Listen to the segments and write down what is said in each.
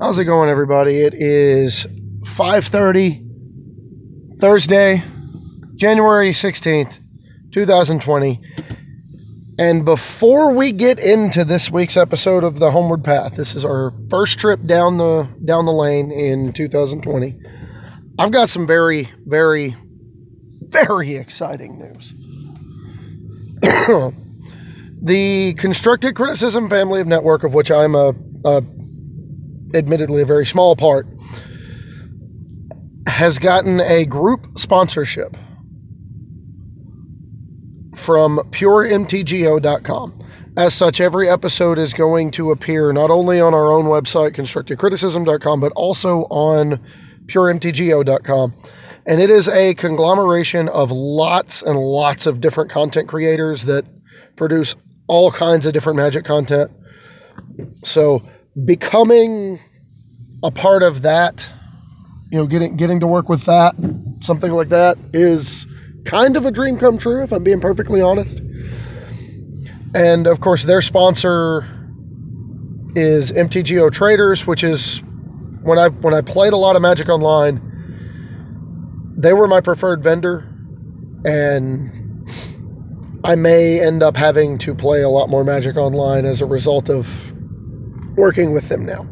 How's it going, everybody? It is 5:30 Thursday, January 16th, 2020. And before we get into this week's episode of the Homeward Path, this is our first trip down the down the lane in 2020. I've got some very, very, very exciting news. the constructed criticism family of network, of which I'm a, a admittedly a very small part, has gotten a group sponsorship from puremtgo.com. As such, every episode is going to appear not only on our own website, constructedcriticism.com, but also on puremtgo.com. And it is a conglomeration of lots and lots of different content creators that produce all kinds of different magic content. So, becoming a part of that, you know, getting getting to work with that, something like that is kind of a dream come true if I'm being perfectly honest. And of course, their sponsor is MTGO Traders, which is when I when I played a lot of Magic Online, they were my preferred vendor, and I may end up having to play a lot more Magic Online as a result of working with them now.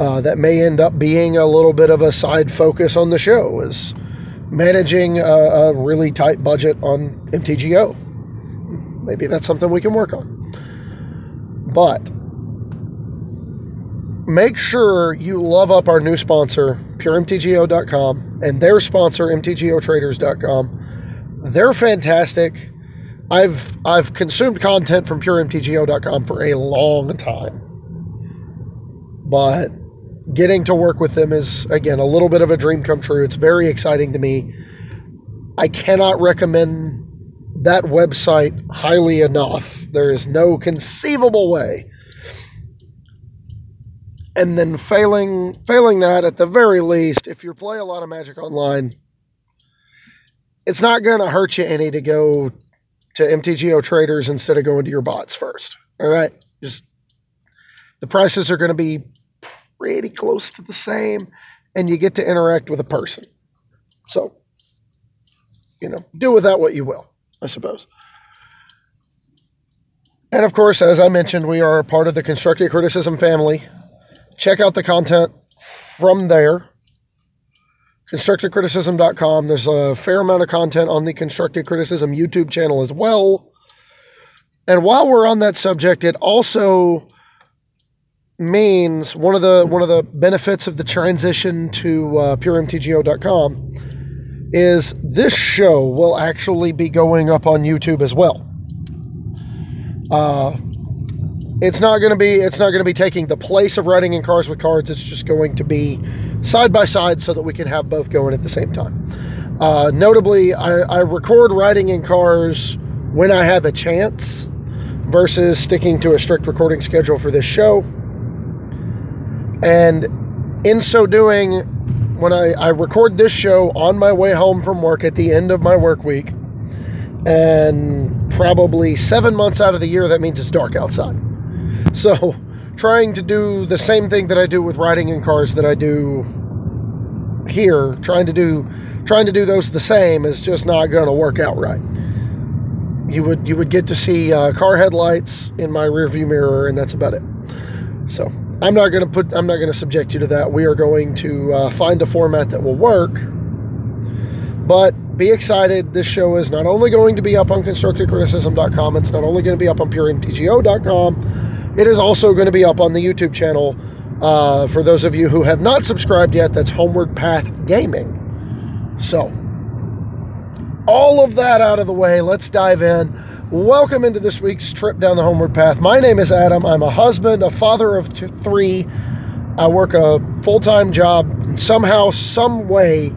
Uh, that may end up being a little bit of a side focus on the show is managing a, a really tight budget on MTGO. Maybe that's something we can work on. But make sure you love up our new sponsor, puremtgo.com, and their sponsor, mtgotraders.com. They're fantastic. I've I've consumed content from puremtgo.com for a long time. But getting to work with them is again a little bit of a dream come true. It's very exciting to me. I cannot recommend that website highly enough. There is no conceivable way. And then failing failing that at the very least, if you play a lot of Magic Online, it's not going to hurt you any to go to MTGO traders instead of going to your bots first. All right? Just the prices are going to be pretty close to the same, and you get to interact with a person. So, you know, do with that what you will, I suppose. And of course, as I mentioned, we are a part of the constructive criticism family. Check out the content from there. ConstructiveCriticism.com. There's a fair amount of content on the Constructive Criticism YouTube channel as well. And while we're on that subject, it also means one of the one of the benefits of the transition to uh, puremtgo.com is this show will actually be going up on YouTube as well. Uh, it's not going to be it's not going to be taking the place of writing in cars with cards. It's just going to be side by side so that we can have both going at the same time. Uh, notably, I, I record writing in cars when I have a chance versus sticking to a strict recording schedule for this show. And in so doing, when I, I record this show on my way home from work at the end of my work week, and probably seven months out of the year, that means it's dark outside. So, trying to do the same thing that I do with riding in cars that I do here, trying to do trying to do those the same is just not going to work out right. You would you would get to see uh, car headlights in my rearview mirror, and that's about it. So I'm not going to put I'm not going to subject you to that. We are going to uh, find a format that will work. But be excited. This show is not only going to be up on constructivecriticism.com, it's not only going to be up on puremtgo.com, it is also going to be up on the YouTube channel. Uh, for those of you who have not subscribed yet, that's Homeward Path Gaming. So, all of that out of the way, let's dive in. Welcome into this week's trip down the homeward path. My name is Adam. I'm a husband, a father of two, three. I work a full time job. And somehow, some way,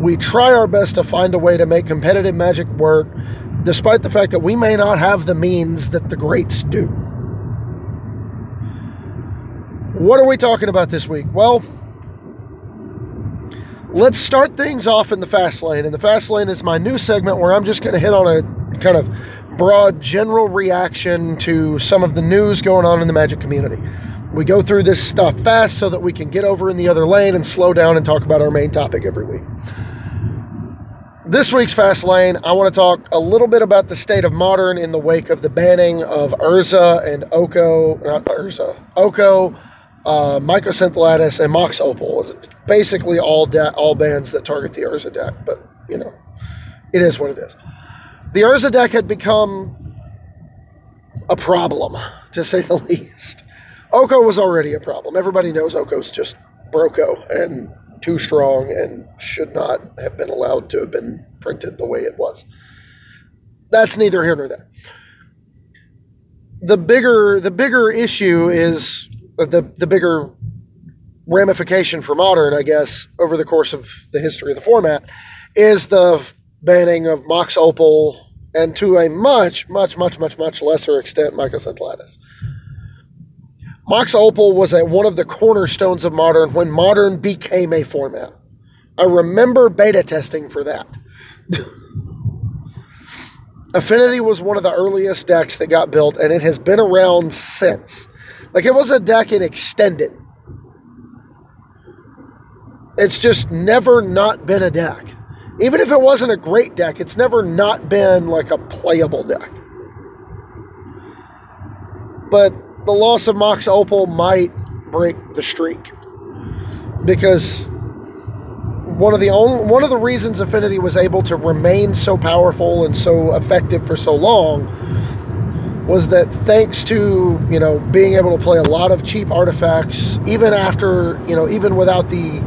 we try our best to find a way to make competitive magic work, despite the fact that we may not have the means that the greats do. What are we talking about this week? Well, let's start things off in the fast lane. And the fast lane is my new segment where I'm just going to hit on a kind of broad general reaction to some of the news going on in the magic community. We go through this stuff fast so that we can get over in the other lane and slow down and talk about our main topic every week. This week's Fast Lane, I want to talk a little bit about the state of modern in the wake of the banning of Urza and Oko, not Urza, Oko, uh, and Mox Opal. It's basically all de- all bands that target the Urza deck, but you know, it is what it is. The Urza deck had become a problem, to say the least. Oko was already a problem. Everybody knows Oko's just Broco, and too strong and should not have been allowed to have been printed the way it was. That's neither here nor there. The bigger the bigger issue is uh, the the bigger ramification for modern, I guess, over the course of the history of the format, is the banning of Mox Opal and to a much, much, much, much, much lesser extent, Mycosynth Lattice. Mox Opal was at one of the cornerstones of Modern when Modern became a format. I remember beta testing for that. Affinity was one of the earliest decks that got built, and it has been around since. Like it was a deck in extended. It's just never not been a deck. Even if it wasn't a great deck, it's never not been like a playable deck. But the loss of Mox Opal might break the streak because one of the only one of the reasons Affinity was able to remain so powerful and so effective for so long was that thanks to you know being able to play a lot of cheap artifacts even after you know even without the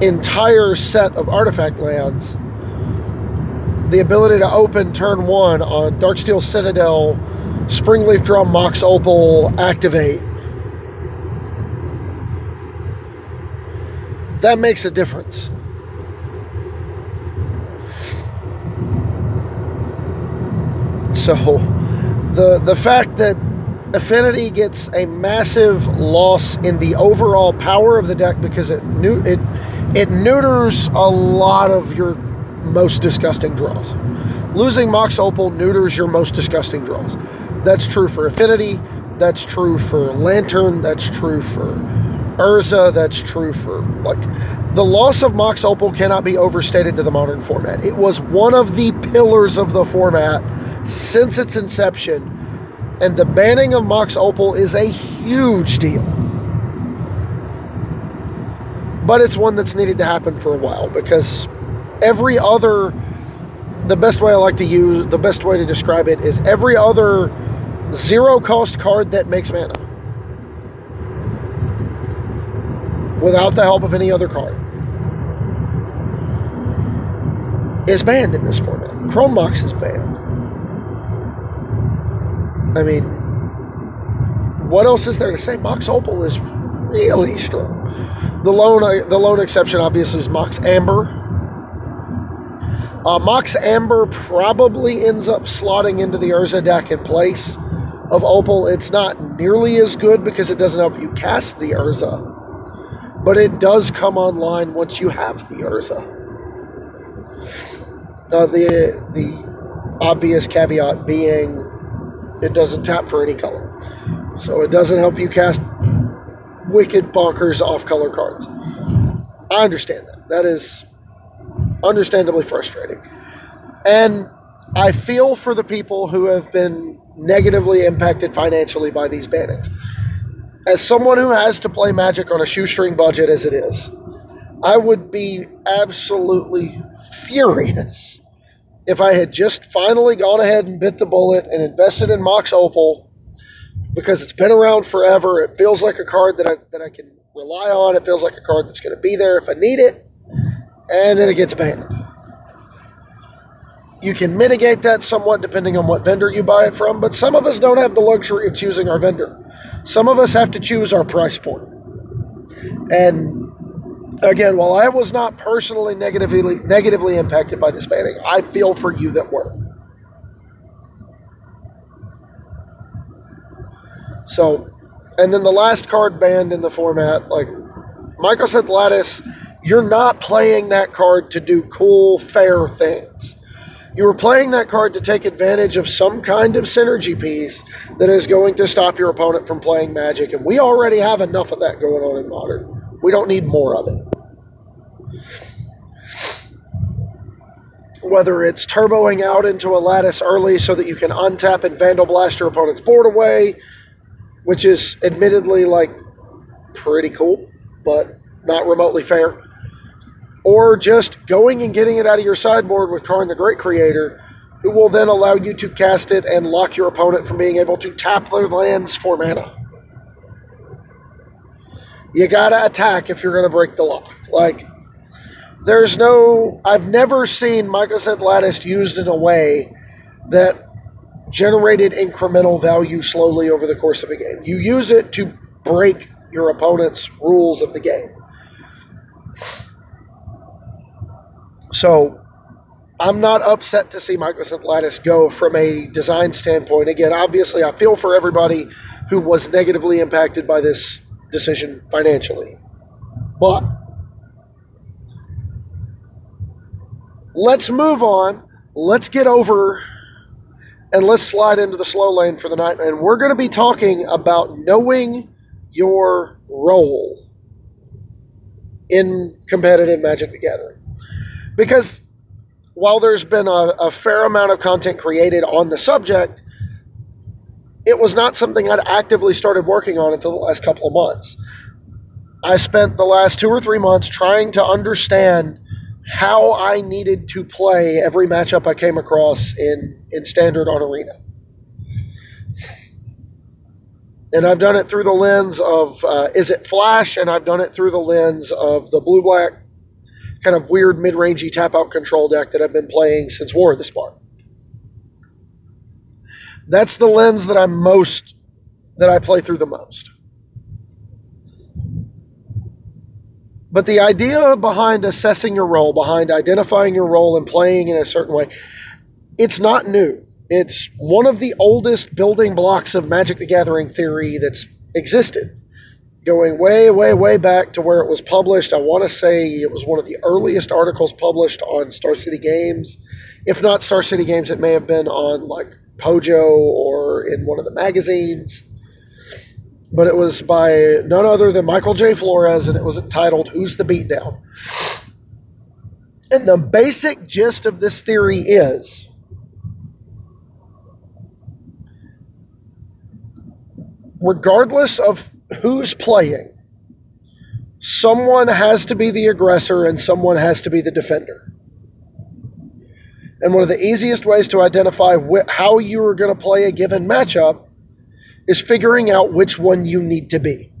entire set of artifact lands the ability to open turn one on Darksteel Citadel Springleaf Drum Mox Opal activate. That makes a difference. So the the fact that Affinity gets a massive loss in the overall power of the deck because it it it neuters a lot of your most disgusting draws. Losing Mox Opal neuters your most disgusting draws. That's true for Affinity. That's true for Lantern. That's true for Urza. That's true for like the loss of Mox Opal cannot be overstated to the modern format. It was one of the pillars of the format since its inception, and the banning of Mox Opal is a huge deal. But it's one that's needed to happen for a while because every other the best way I like to use the best way to describe it is every other zero cost card that makes mana without the help of any other card is banned in this format. Chrome Mox is banned. I mean, what else is there to say? Mox Opal is really strong. The lone the lone exception obviously is Mox Amber. Uh, Mox Amber probably ends up slotting into the Urza deck in place of Opal. It's not nearly as good because it doesn't help you cast the Urza, but it does come online once you have the Urza. Uh, the the obvious caveat being it doesn't tap for any color, so it doesn't help you cast wicked bonkers off color cards. I understand that. That is understandably frustrating, and I feel for the people who have been negatively impacted financially by these bannings. As someone who has to play Magic on a shoestring budget as it is, I would be absolutely furious if I had just finally gone ahead and bit the bullet and invested in Mox Opal because it's been around forever. It feels like a card that I, that I can rely on. It feels like a card that's going to be there if I need it. And then it gets banned. You can mitigate that somewhat depending on what vendor you buy it from, but some of us don't have the luxury of choosing our vendor. Some of us have to choose our price point. And again, while I was not personally negatively negatively impacted by this banning, I feel for you that were. So, and then the last card banned in the format, like Mycosynth Lattice, you're not playing that card to do cool, fair things You are playing that card to take advantage of some kind of synergy piece that is going to stop your opponent from playing magic, and we already have enough of that going on in modern. We don't need more of it. Whether it's turboing out into a lattice early so that you can untap and Vandalblast your opponent's board away, which is admittedly like pretty cool, but not remotely fair. Or just going and getting it out of your sideboard with Karn the Great Creator, who will then allow you to cast it and lock your opponent from being able to tap their lands for mana. You gotta attack if you're gonna break the lock. Like, there's no. I've never seen Mycosynth Lattice used in a way that generated incremental value slowly over the course of a game. You use it to break your opponent's rules of the game. So I'm not upset to see Mycosynth Lattice go from a design standpoint. Again, obviously, I feel for everybody who was negatively impacted by this decision financially. But let's move on. Let's get over and let's slide into the slow lane for the night. And we're going to be talking about knowing your role in competitive Magic the Gathering. Because while there's been a, a, fair amount of content created on the subject, it was not something I'd actively started working on until the last couple of months. I spent the last two or three months trying to understand how I needed to play every matchup I came across in, in standard on arena. And I've done it through the lens of uh, Izzet Flash, and I've done it through the lens of the blue black kind of weird mid rangey tap out control deck that I've been playing since War of the Spark. That's the lens that I'm most, that I play through the most. But the idea behind assessing your role, behind identifying your role and playing in a certain way, it's not new. It's one of the oldest building blocks of Magic the Gathering theory that's existed. Going way, way, way back to where it was published. I want to say it was one of the earliest articles published on Star City Games. If not Star City Games, it may have been on like Pojo or in one of the magazines but it was by none other than Michael J. Flores, and it was entitled Who's the Beatdown? And the basic gist of this theory is regardless of who's playing, someone has to be the aggressor and someone has to be the defender. And one of the easiest ways to identify wh- how you are going to play a given matchup is figuring out which one you need to be.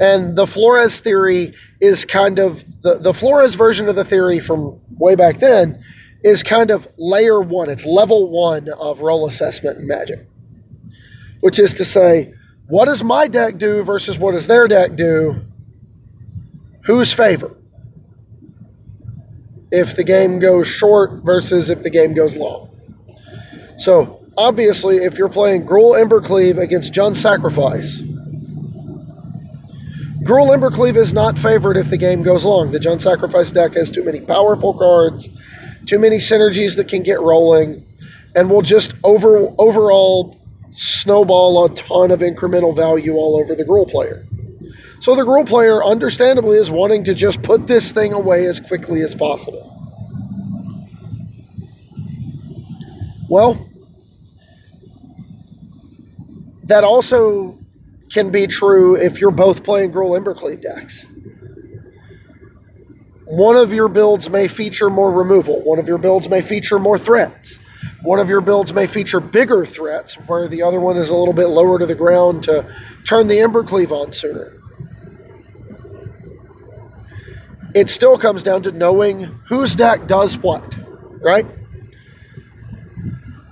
And the Flores theory is kind of the, the Flores version of the theory from way back then is kind of layer one. It's level one of role assessment and Magic, which is to say, what does my deck do versus what does their deck do? Who's favor? If the game goes short versus if the game goes long. So obviously, if you're playing Gruul Embercleave against Jund Sacrifice, Gruul Embercleave is not favored if the game goes long. The Jund Sacrifice deck has too many powerful cards, too many synergies that can get rolling, and will just over overall snowball a ton of incremental value all over the Gruul player. So the Gruul player, understandably, is wanting to just put this thing away as quickly as possible. Well, that also can be true if you're both playing Gruul Embercleave decks. One of your builds may feature more removal. One of your builds may feature more threats. One of your builds may feature bigger threats, where the other one is a little bit lower to the ground to turn the Embercleave on sooner. It still comes down to knowing whose deck does what, right?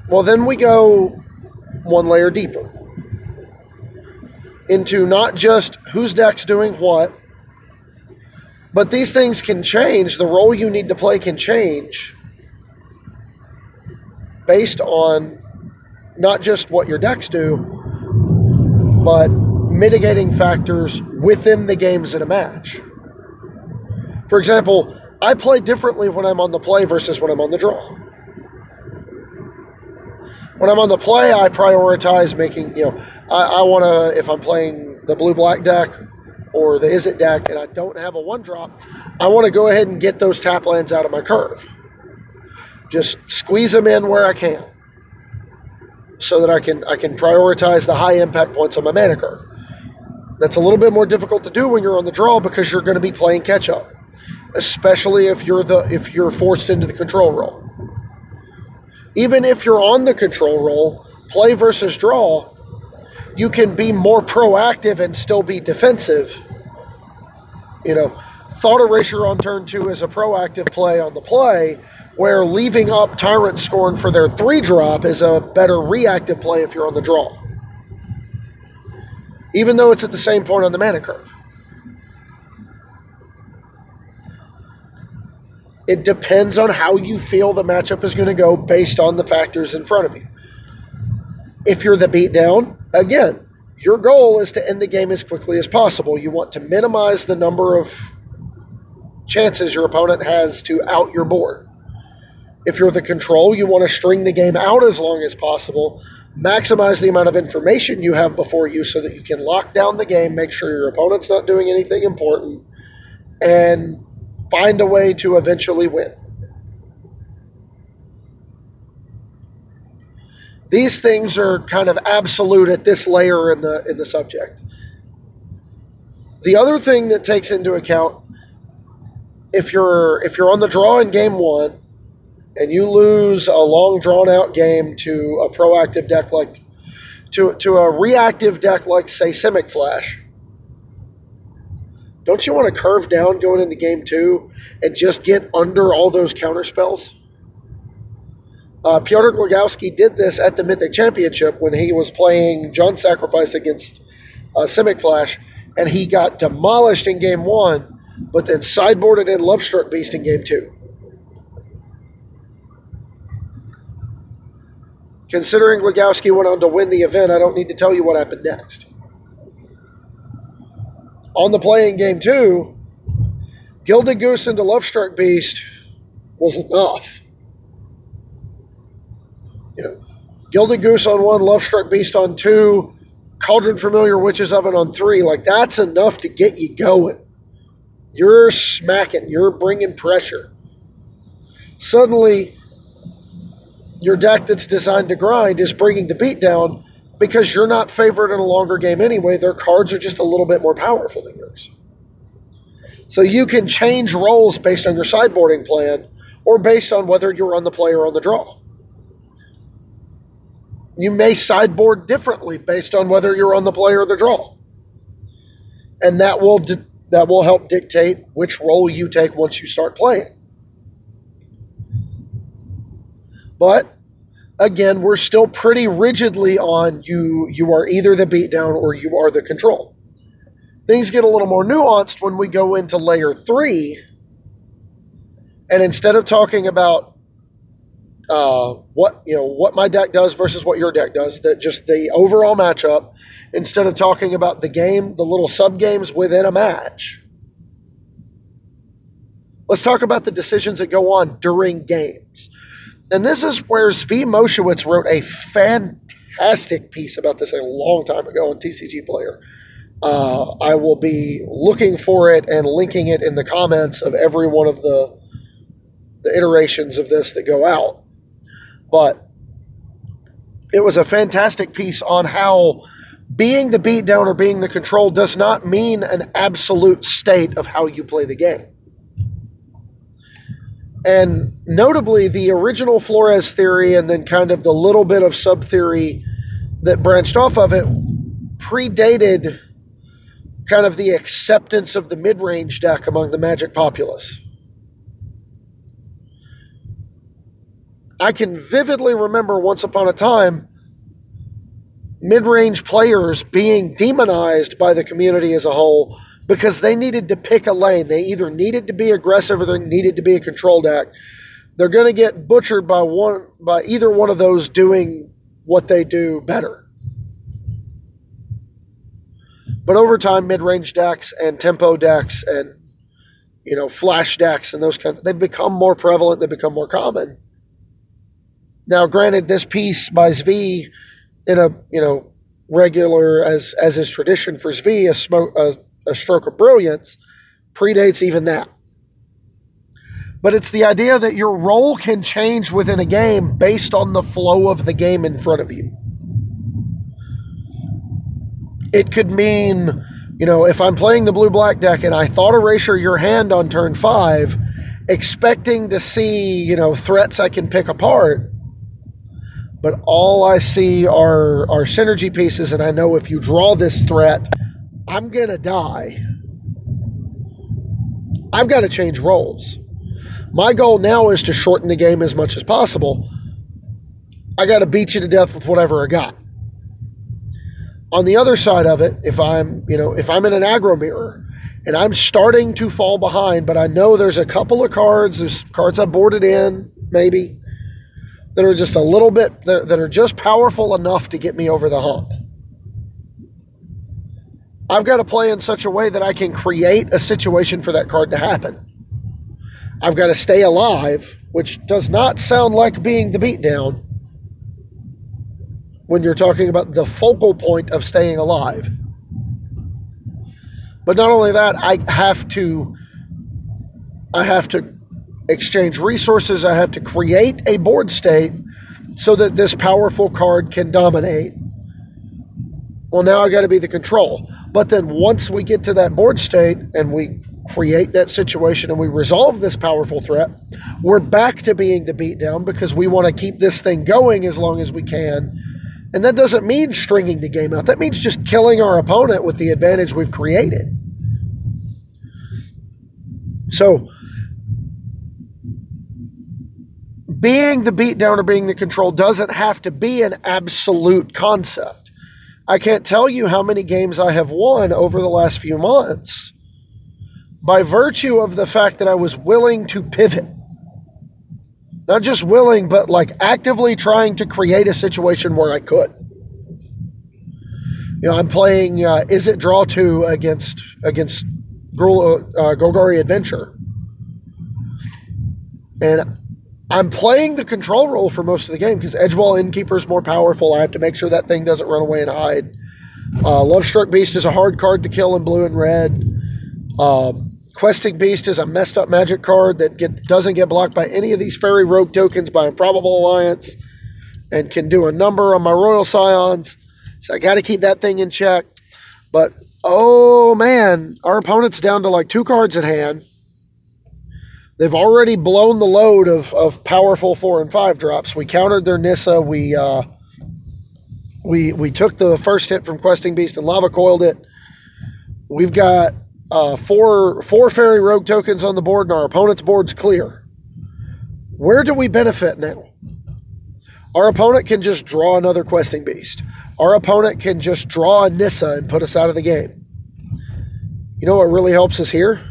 Well, then we go one layer deeper into not just whose deck's doing what, but these things can change. The role you need to play can change based on not just what your decks do, but mitigating factors within the games in a match. For example, I play differently when I'm on the play versus when I'm on the draw. When I'm on the play, I prioritize making, you know, I, I want to, if I'm playing the blue black deck or the Izzet deck and I don't have a one drop, I want to go ahead and get those tap lands out of my curve. Just squeeze them in where I can so that I can I can prioritize the high impact points on my mana curve. That's a little bit more difficult to do when you're on the draw because you're going to be playing catch up, especially if you're the if you're forced into the control role. Even if you're on the control role, play versus draw, you can be more proactive and still be defensive. You know, thought erasure on turn two is a proactive play on the play, where leaving up Tyrant's Scorn for their three drop is a better reactive play if you're on the draw even though it's at the same point on the mana curve. It depends on how you feel the matchup is going to go based on the factors in front of you. If you're the beatdown, again, your goal is to end the game as quickly as possible. You want to minimize the number of chances your opponent has to out your board. If you're the control, you want to string the game out as long as possible maximize the amount of information you have before you so that you can lock down the game, make sure your opponent's not doing anything important, and find a way to eventually win. These things are kind of absolute at this layer in the in the subject. The other thing that takes into account if you're if you're on the draw in game 1 and you lose a long drawn out game to a proactive deck like to to a reactive deck like say Simic Flash, don't you want to curve down going into game two and just get under all those counter spells? Uh, Glogowski did this at the Mythic Championship when he was playing Jund Sacrifice against uh, Simic Flash, and he got demolished in game one, but then sideboarded in Lovestruck Beast in game two. Considering Glogowski went on to win the event, I don't need to tell you what happened next. On the playing game two, Gilded Goose into Lovestruck Beast was enough. You know, Gilded Goose on one, Love Lovestruck Beast on two, Cauldron Familiar Witches Oven on three. Like, that's enough to get you going. You're smacking, you're bringing pressure. Suddenly, your deck that's designed to grind is bringing the beat down because you're not favored in a longer game anyway. Their cards are just a little bit more powerful than yours. So you can change roles based on your sideboarding plan or based on whether you're on the play or on the draw. You may sideboard differently based on whether you're on the play or the draw. And that will di- that will help dictate which role you take once you start playing. But again, we're still pretty rigidly on you you are either the beatdown or you are the control. Things get a little more nuanced when we go into layer three. And instead of talking about uh, what you know what my deck does versus what your deck does, that just the overall matchup, instead of talking about the game, the little sub games within a match. Let's talk about the decisions that go on during games and this is where Zvi Mowshowitz wrote a fantastic piece about this a long time ago on TCG Player. Uh, I will be looking for it and linking it in the comments of every one of the the iterations of this that go out. But it was a fantastic piece on how being the beatdown or being the control does not mean an absolute state of how you play the game. And notably, the original Flores theory and then kind of the little bit of sub theory that branched off of it predated kind of the acceptance of the mid range deck among the Magic populace. I can vividly remember once upon a time mid range players being demonized by the community as a whole because they needed to pick a lane. They either needed to be aggressive or they needed to be a control deck. They're going to get butchered by one by either one of those doing what they do better. But over time, mid-range decks and tempo decks and you know, flash decks and those kinds. They've become more prevalent. They become more common. Now, granted, this piece by Zvi in a you know regular as as is tradition for Zvi, a, smoke, a, a stroke of brilliance, predates even that. But it's the idea that your role can change within a game based on the flow of the game in front of you. It could mean, you know, if I'm playing the blue black deck and I thought erasure your hand on turn five, expecting to see, you know, threats I can pick apart. But all I see are, are synergy pieces, and I know if you draw this threat, I'm going to die. I've got to change roles. My goal now is to shorten the game as much as possible. I got to beat you to death with whatever I got. On the other side of it, if I'm, you know, if I'm in an aggro mirror and I'm starting to fall behind, but I know there's a couple of cards, there's cards I boarded in, maybe, that are just a little bit, that are just powerful enough to get me over the hump. I've got to play in such a way that I can create a situation for that card to happen. I've got to stay alive, which does not sound like being the beatdown when you're talking about the focal point of staying alive. But not only that, I have to I have to exchange resources, I have to create a board state so that this powerful card can dominate. Well, now I got to be the control. But then once we get to that board state and we create that situation and we resolve this powerful threat, we're back to being the beatdown because we want to keep this thing going as long as we can. And that doesn't mean stringing the game out. That means just killing our opponent with the advantage we've created. So, being the beatdown or being the control doesn't have to be an absolute concept. I can't tell you how many games I have won over the last few months by virtue of the fact that I was willing to pivot. Not just willing, but like actively trying to create a situation where I could. You know, I'm playing uh, Izzet Draw 2 against against Gul- uh, Golgari Adventure. And I'm playing the control role for most of the game because Edgewall Innkeeper is more powerful. I have to make sure that thing doesn't run away and hide. Uh, Lovestruck Beast is a hard card to kill in blue and red. Um, Questing Beast is a messed up magic card that get, doesn't get blocked by any of these fairy rogue tokens by Improbable Alliance and can do a number on my Royal Scions. So I got to keep that thing in check. But oh man, our opponent's down to like two cards at hand. They've already blown the load of, of powerful four and five drops. We countered their Nissa. We uh, we we took the first hit from Questing Beast and lava coiled it. We've got uh, four four fairy rogue tokens on the board, and our opponent's board's clear. Where do we benefit now? Our opponent can just draw another questing beast. Our opponent can just draw a Nissa and put us out of the game. You know what really helps us here?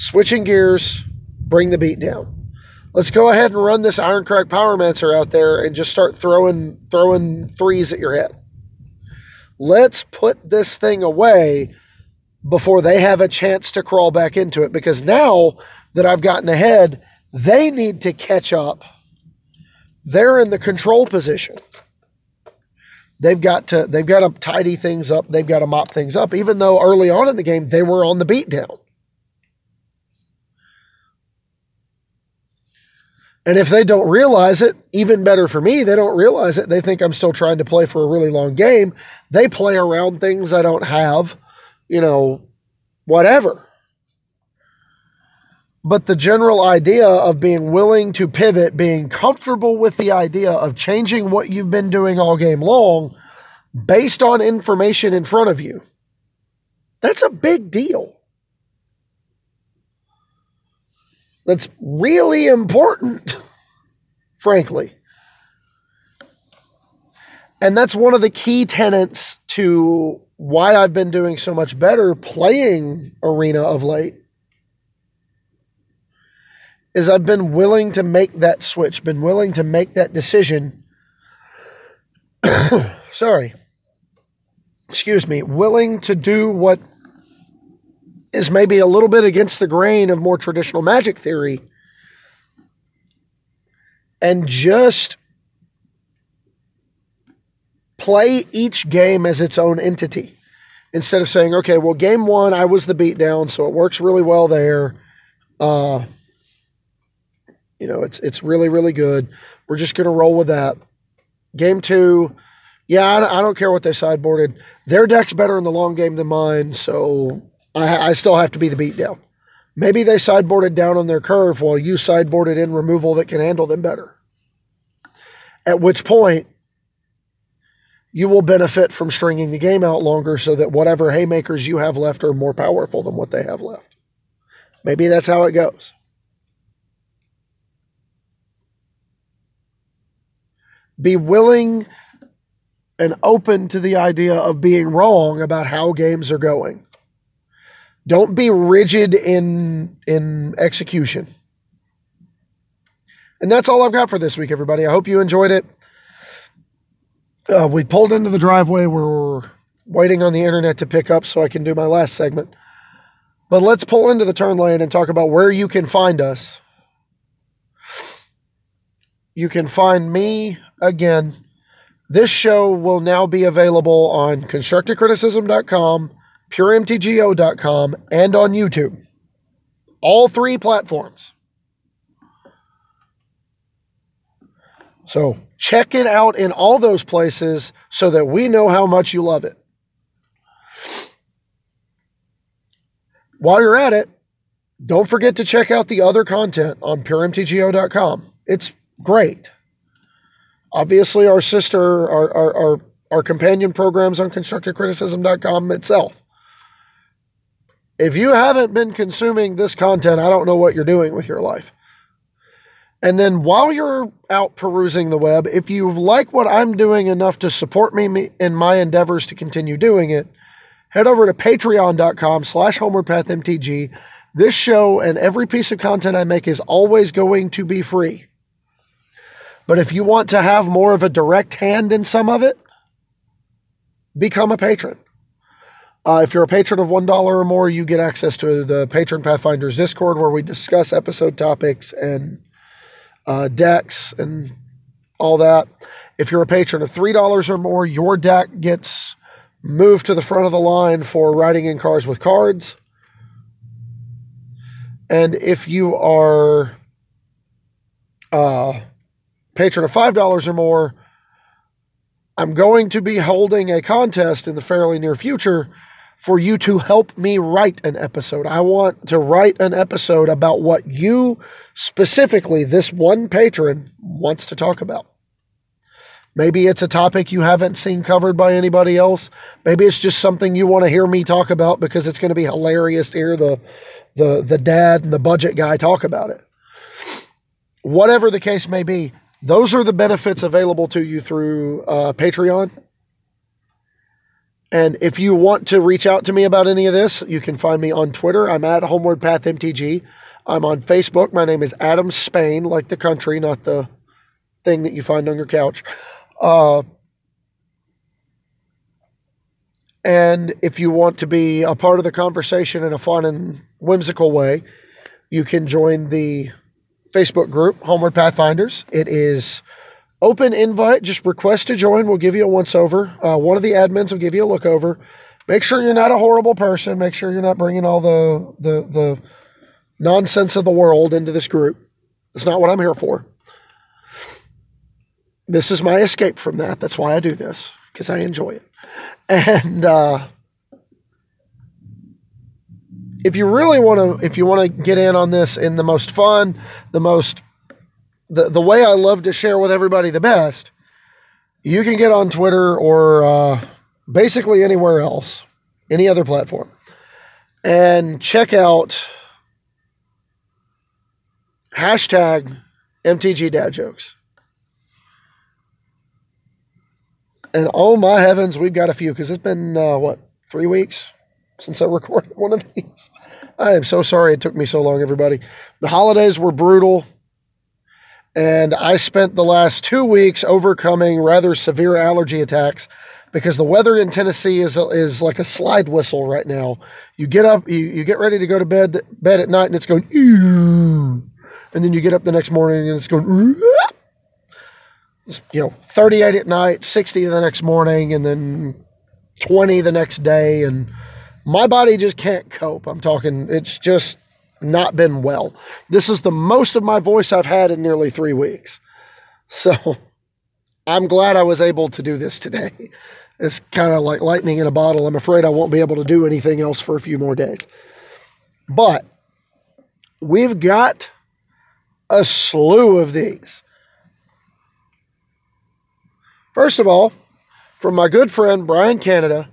Switching gears, bring the beat down. Let's go ahead and run this Irencrag Pyromancer out there and just start throwing throwing threes at your head. Let's put this thing away before they have a chance to crawl back into it. Because now that I've gotten ahead, they need to catch up. They're in the control position. They've got to they've got to tidy things up. They've got to mop things up. Even though early on in the game they were on the beat And if they don't realize it, even better for me, they don't realize it. They think I'm still trying to play for a really long game. They play around things I don't have you know, whatever. But the general idea of being willing to pivot, being comfortable with the idea of changing what you've been doing all game long based on information in front of you, that's a big deal. That's really important, frankly. And that's one of the key tenets to why I've been doing so much better playing Arena of late is I've been willing to make that switch, been willing to make that decision. Sorry. Excuse me, willing to do what is maybe a little bit against the grain of more traditional magic theory and just play each game as its own entity instead of saying, okay, well, game one, I was the beatdown, so it works really well there. Uh, you know, it's it's really really good. We're just gonna roll with that. Game two, yeah, I, I don't care what they sideboarded. Their deck's better in the long game than mine, so I, I still have to be the beatdown. Maybe they sideboarded down on their curve while you sideboarded in removal that can handle them better. At which point, you will benefit from stringing the game out longer so that whatever haymakers you have left are more powerful than what they have left. Maybe that's how it goes. Be willing and open to the idea of being wrong about how games are going. Don't be rigid in in execution. And that's all I've got for this week, everybody. I hope you enjoyed it. Uh, we pulled into the driveway. We're waiting on the internet to pick up so I can do my last segment. But let's pull into the turn lane and talk about where you can find us. You can find me again. This show will now be available on constructivecriticism.com, puremtgo.com, and on YouTube. All three platforms. So check it out in all those places so that we know how much you love it. While you're at it, don't forget to check out the other content on puremtgo.com. It's great. Obviously, our sister, our, our, our, our companion programs on constructivecriticism.com itself. If you haven't been consuming this content, I don't know what you're doing with your life. And then while you're out perusing the web, if you like what I'm doing enough to support me in my endeavors to continue doing it, head over to patreon.com slash homewardpathmtg. This show and every piece of content I make is always going to be free. But if you want to have more of a direct hand in some of it, become a patron. Uh, if you're a patron of $1 or more, you get access to the Patron Pathfinders Discord where we discuss episode topics and uh, decks and all that. If you're a patron of $3 or more, your deck gets moved to the front of the line for riding in cars with cards. And if you are a patron of $5 or more, I'm going to be holding a contest in the fairly near future for you to help me write an episode. I want to write an episode about what you specifically, this one patron, wants to talk about. Maybe it's a topic you haven't seen covered by anybody else. Maybe it's just something you want to hear me talk about because it's going to be hilarious to hear the, the, the dad and the budget guy talk about it. Whatever the case may be, those are the benefits available to you through uh, Patreon. And if you want to reach out to me about any of this, you can find me on Twitter. I'm at Homeward Path MTG. I'm on Facebook. My name is Adam Spain, like the country, not the thing that you find on your couch. Uh, and if you want to be a part of the conversation in a fun and whimsical way, you can join the Facebook group, Homeward Pathfinders. It is open invite. Just request to join. We'll give you a once over. Uh, one of the admins will give you a look over. Make sure you're not a horrible person. Make sure you're not bringing all the the the nonsense of the world into this group. It's not what I'm here for. This is my escape from that. That's why I do this because I enjoy it. And uh, if you really want to, if you want to get in on this in the most fun, the most the, the way I love to share with everybody the best, you can get on Twitter or uh, basically anywhere else, any other platform, and check out hashtag MTG Dad Jokes. And oh my heavens, we've got a few because it's been, uh, what, three weeks since I recorded one of these. I am so sorry it took me so long, everybody. The holidays were brutal. And I spent the last two weeks overcoming rather severe allergy attacks because the weather in Tennessee is is like a slide whistle right now. You get up, you, you get ready to go to bed bed at night, and it's going, and then you get up the next morning and it's going, it's, you know, 38 at night, 60 the next morning, and then 20 the next day, and my body just can't cope. I'm talking, it's just not been well. This is the most of my voice I've had in nearly three weeks. So I'm glad I was able to do this today. It's kind of like lightning in a bottle. I'm afraid I won't be able to do anything else for a few more days. But we've got a slew of these. First of all, from my good friend Brian Canada,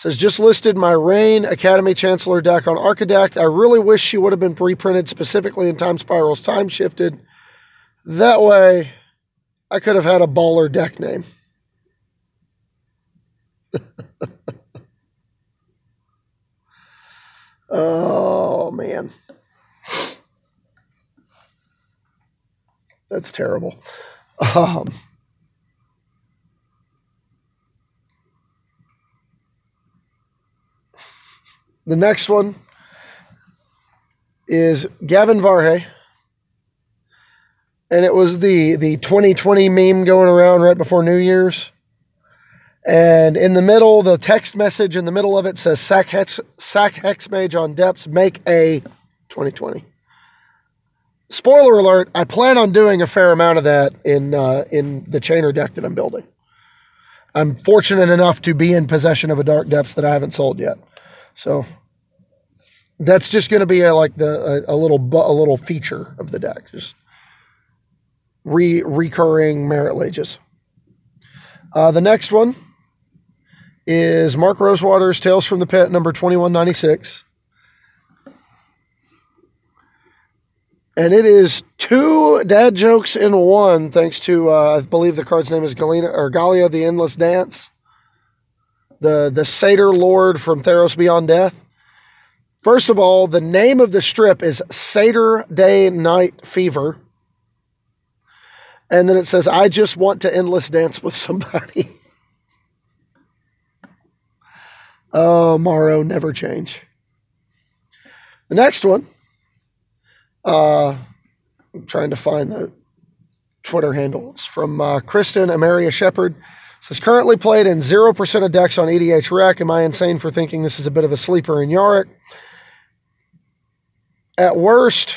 says just listed my Rain Academy Chancellor deck on Archidekt. I really wish she would have been reprinted specifically in Time Spiral's time shifted. That way, I could have had a baller deck name. oh man. That's terrible. Um, the next one is Gavin Verhey and it was the the 2020 meme going around right before New Year's. And in the middle, the text message in the middle of it says "Sack Hex Sack Hexmage on Depths make a 2020." Spoiler alert: I plan on doing a fair amount of that in uh, in the chainer deck that I'm building. I'm fortunate enough to be in possession of a Dark Depths that I haven't sold yet, so that's just going to be a, like the a, a little a little feature of the deck. Just re- recurring Marit Lages. Uh, the next one is Mark Rosewater's Tales from the Pit, number 2196. And it is two dad jokes in one, thanks to, uh, I believe the card's name is Galena, or Gallia the Endless Dance, the, the Satyr Lord from Theros Beyond Death. First of all, the name of the strip is Satyr Day Night Fever. And then it says, I just want to endless dance with somebody. oh, Maro, never change. The next one, uh, I'm trying to find the Twitter handles from uh, Kristen Amaria Shepard. Says, currently played in 0% of decks on EDHREC. Am I insane for thinking this is a bit of a sleeper in Yarok? At worst,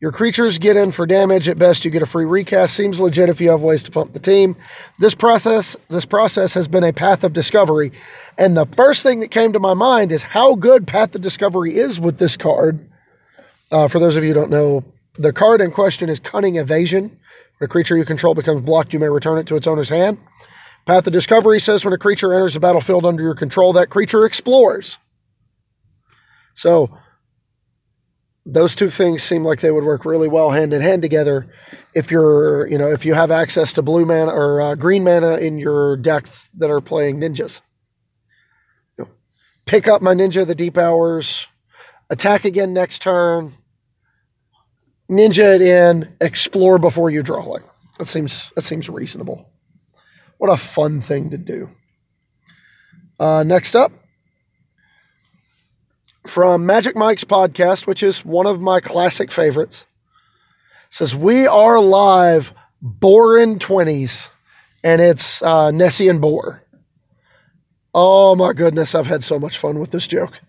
your creatures get in for damage. At best, you get a free recast. Seems legit if you have ways to pump the team. This process, this process has been a path of discovery. And the first thing that came to my mind is how good Path of Discovery is with this card. Uh, for those of you who don't know, the card in question is Cunning Evasion. When a creature you control becomes blocked, you may return it to its owner's hand. Path of Discovery says when a creature enters the battlefield under your control, that creature explores. So those two things seem like they would work really well hand in hand together. If you're, you know, if you have access to blue mana or uh, green mana in your deck that are playing ninjas, you know, pick up my ninja of the deep hours, attack again next turn, ninja it in, explore before you draw. Like that seems that seems reasonable. What a fun thing to do. Uh, next up, from Magic Mike's podcast, which is one of my classic favorites. Says, We are live, Borin 20s, and it's uh, Nessian Boar. Oh my goodness, I've had so much fun with this joke.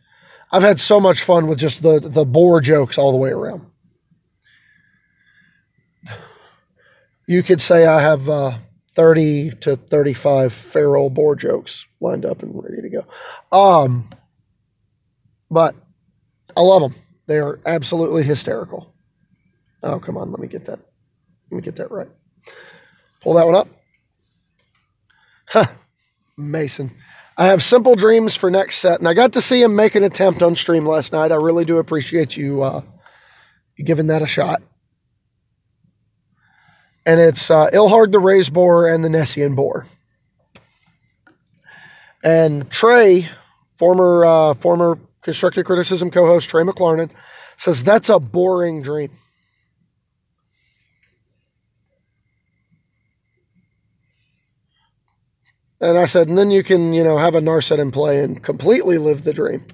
I've had so much fun with just the, the boar jokes all the way around. You could say I have uh, 30 to 35 feral boar jokes lined up and ready to go. Um, but I love them. They are absolutely hysterical. Oh, come on. Let me get that. Let me get that right. Pull that one up. Huh. Mason. I have simple dreams for next set, and I got to see him make an attempt on stream last night. I really do appreciate you, uh, you giving that a shot. And it's uh, Ilharg the Raze-Boar and the Nessian Boar. And Trey, former uh, former constructive criticism co host Trey McLarnon, says that's a boring dream. And I said, and then you can, you know, have a Narset in play and completely live the dream.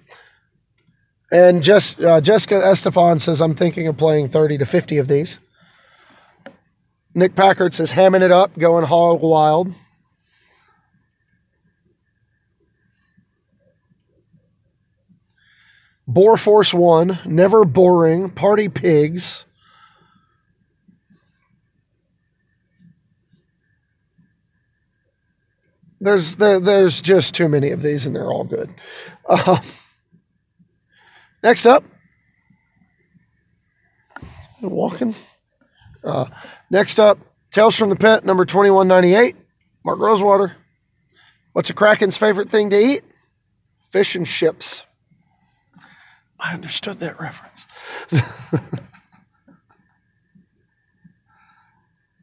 And uh, Jessica Estefan says, I'm thinking of playing 30 to 50 of these. Nick Packard says, hamming it up, going hog wild. Bore Force One, Never Boring, Party Pigs. There's there, there's just too many of these, and they're all good. Uh, next up, walking. Uh, next up, Tales from the Pit, number twenty one ninety eight. Mark Rosewater. What's a Kraken's favorite thing to eat? Fish and chips. I understood that reference.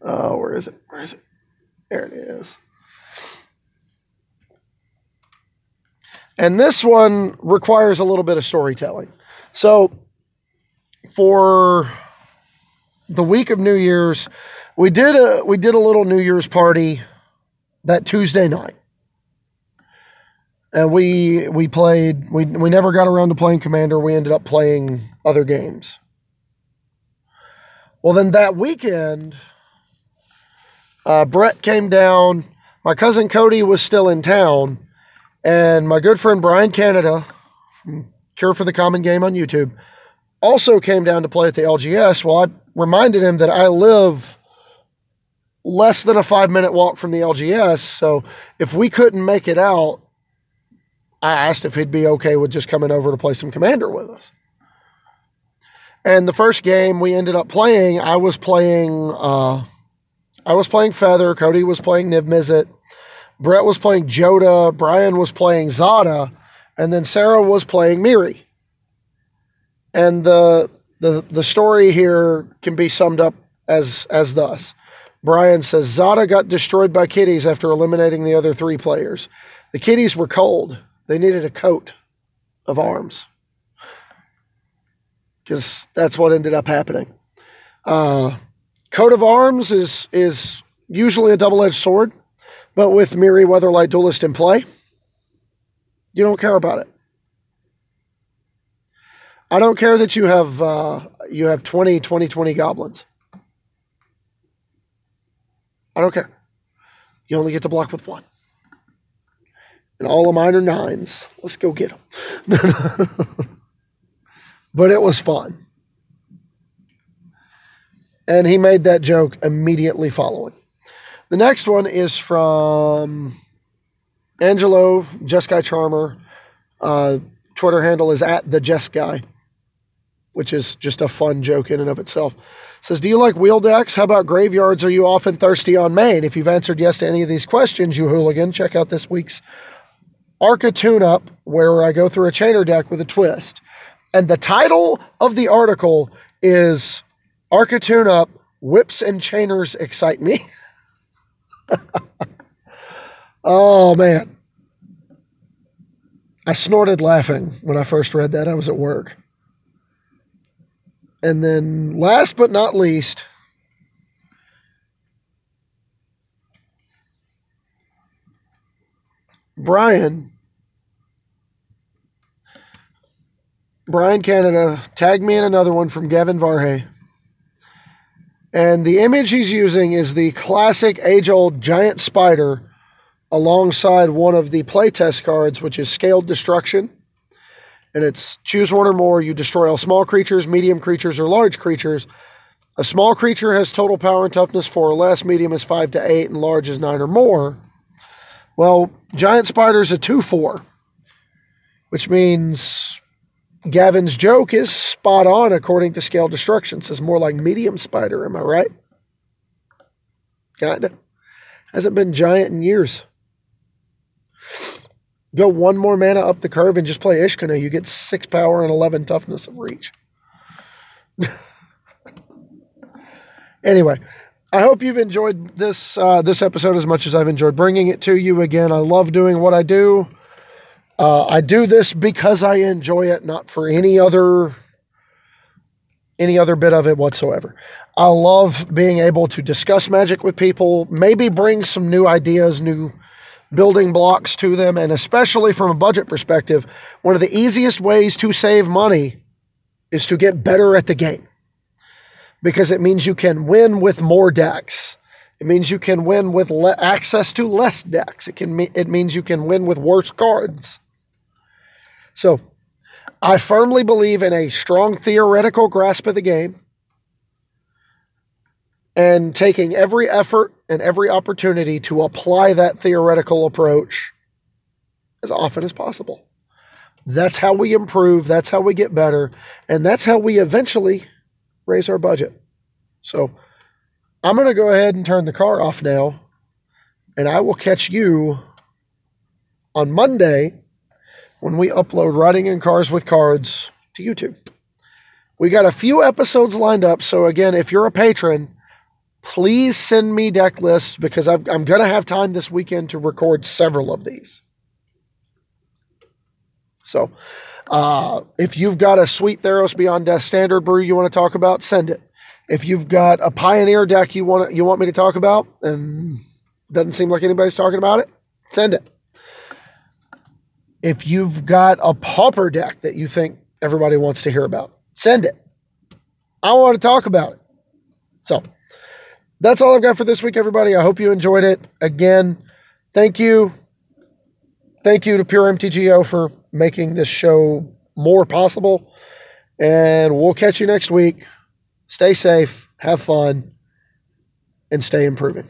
oh, where is it? Where is it? There it is. And this one requires a little bit of storytelling. So, for the week of New Year's, we did a we did a little New Year's party that Tuesday night. And we we played we we never got around to playing Commander. We ended up playing other games. Well, then that weekend, uh, Brett came down. My cousin Cody was still in town, and my good friend Brian Canada Cure for the Common Game on YouTube also came down to play at the LGS. Well, I reminded him that I live less than a five minute walk from the LGS. So if we couldn't make it out, I asked if he'd be okay with just coming over to play some Commander with us. And the first game we ended up playing, I was playing, uh, I was playing Feather. Cody was playing Niv Mizzet. Brett was playing Jodah, Brian was playing Zada, and then Sarah was playing Mirri. And the the the story here can be summed up as as thus. Brian says Zada got destroyed by kitties after eliminating the other three players. The kitties were cold. They needed a coat of arms. Because that's what ended up happening. Uh, coat of arms is is usually a double-edged sword. But with Mirri Weatherlight Duelist in play, you don't care about it. I don't care that you have uh, you have 20, 20, 20 goblins. I don't care. You only get to block with one. And all of mine are nines. Let's go get them. but it was fun. And he made that joke immediately following. The next one is from Angelo, Just Guy Charmer. Uh, Twitter handle is at the Just Guy, which is just a fun joke in and of itself. Says, Do you like wheel decks? How about graveyards? Are you often thirsty on main? If you've answered yes to any of these questions, you hooligan, check out this week's Arca Tune Up, where I go through a chainer deck with a twist. And the title of the article is Arca Tune Up Whips and Chainers Excite Me. oh, man. I snorted laughing when I first read that. I was at work. And then, last but not least, Brian. Brian Canada tagged me in another one from Gavin Verhey. And the image he's using is the classic age old giant spider alongside one of the playtest cards, which is Scaled Destruction. And it's choose one or more. You destroy all small creatures, medium creatures, or large creatures. A small creature has total power and toughness 4 or less, medium is 5 to 8, and large is 9 or more. Well, giant spider's a 2 4, which means Gavin's joke is spot on according to Scale Destruction. Says more like medium spider, am I right? Kinda. Hasn't been giant in years. Go one more mana up the curve and just play Ishkanah. You get six power and 11 toughness of reach. anyway, I hope you've enjoyed this uh, this episode as much as I've enjoyed bringing it to you. Again, I love doing what I do. Uh, I do this because I enjoy it, not for any other any other bit of it whatsoever. I love being able to discuss magic with people, maybe bring some new ideas, new building blocks to them. And especially from a budget perspective, one of the easiest ways to save money is to get better at the game because it means you can win with more decks. It means you can win with le- access to less decks. It can me- it means you can win with worse cards. So, I firmly believe in a strong theoretical grasp of the game and taking every effort and every opportunity to apply that theoretical approach as often as possible. That's how we improve, that's how we get better, and that's how we eventually raise our budget. So I'm going to go ahead and turn the car off now, and I will catch you on Monday when we upload Riding in Cars with Cards to YouTube. We got a few episodes lined up, so again, if you're a patron, please send me deck lists because i am going to have time this weekend to record several of these. So, uh, if you've got a sweet Theros Beyond Death standard brew you want to talk about, send it. If you've got a Pioneer deck you want you want me to talk about, and doesn't seem like anybody's talking about it, send it. If you've got a Pauper deck that you think everybody wants to hear about, send it. I want to talk about it. So that's all I've got for this week, everybody. I hope you enjoyed it. Again, thank you. Thank you to Pure MTGO for making this show more possible. And we'll catch you next week. Stay safe, have fun, and stay improving.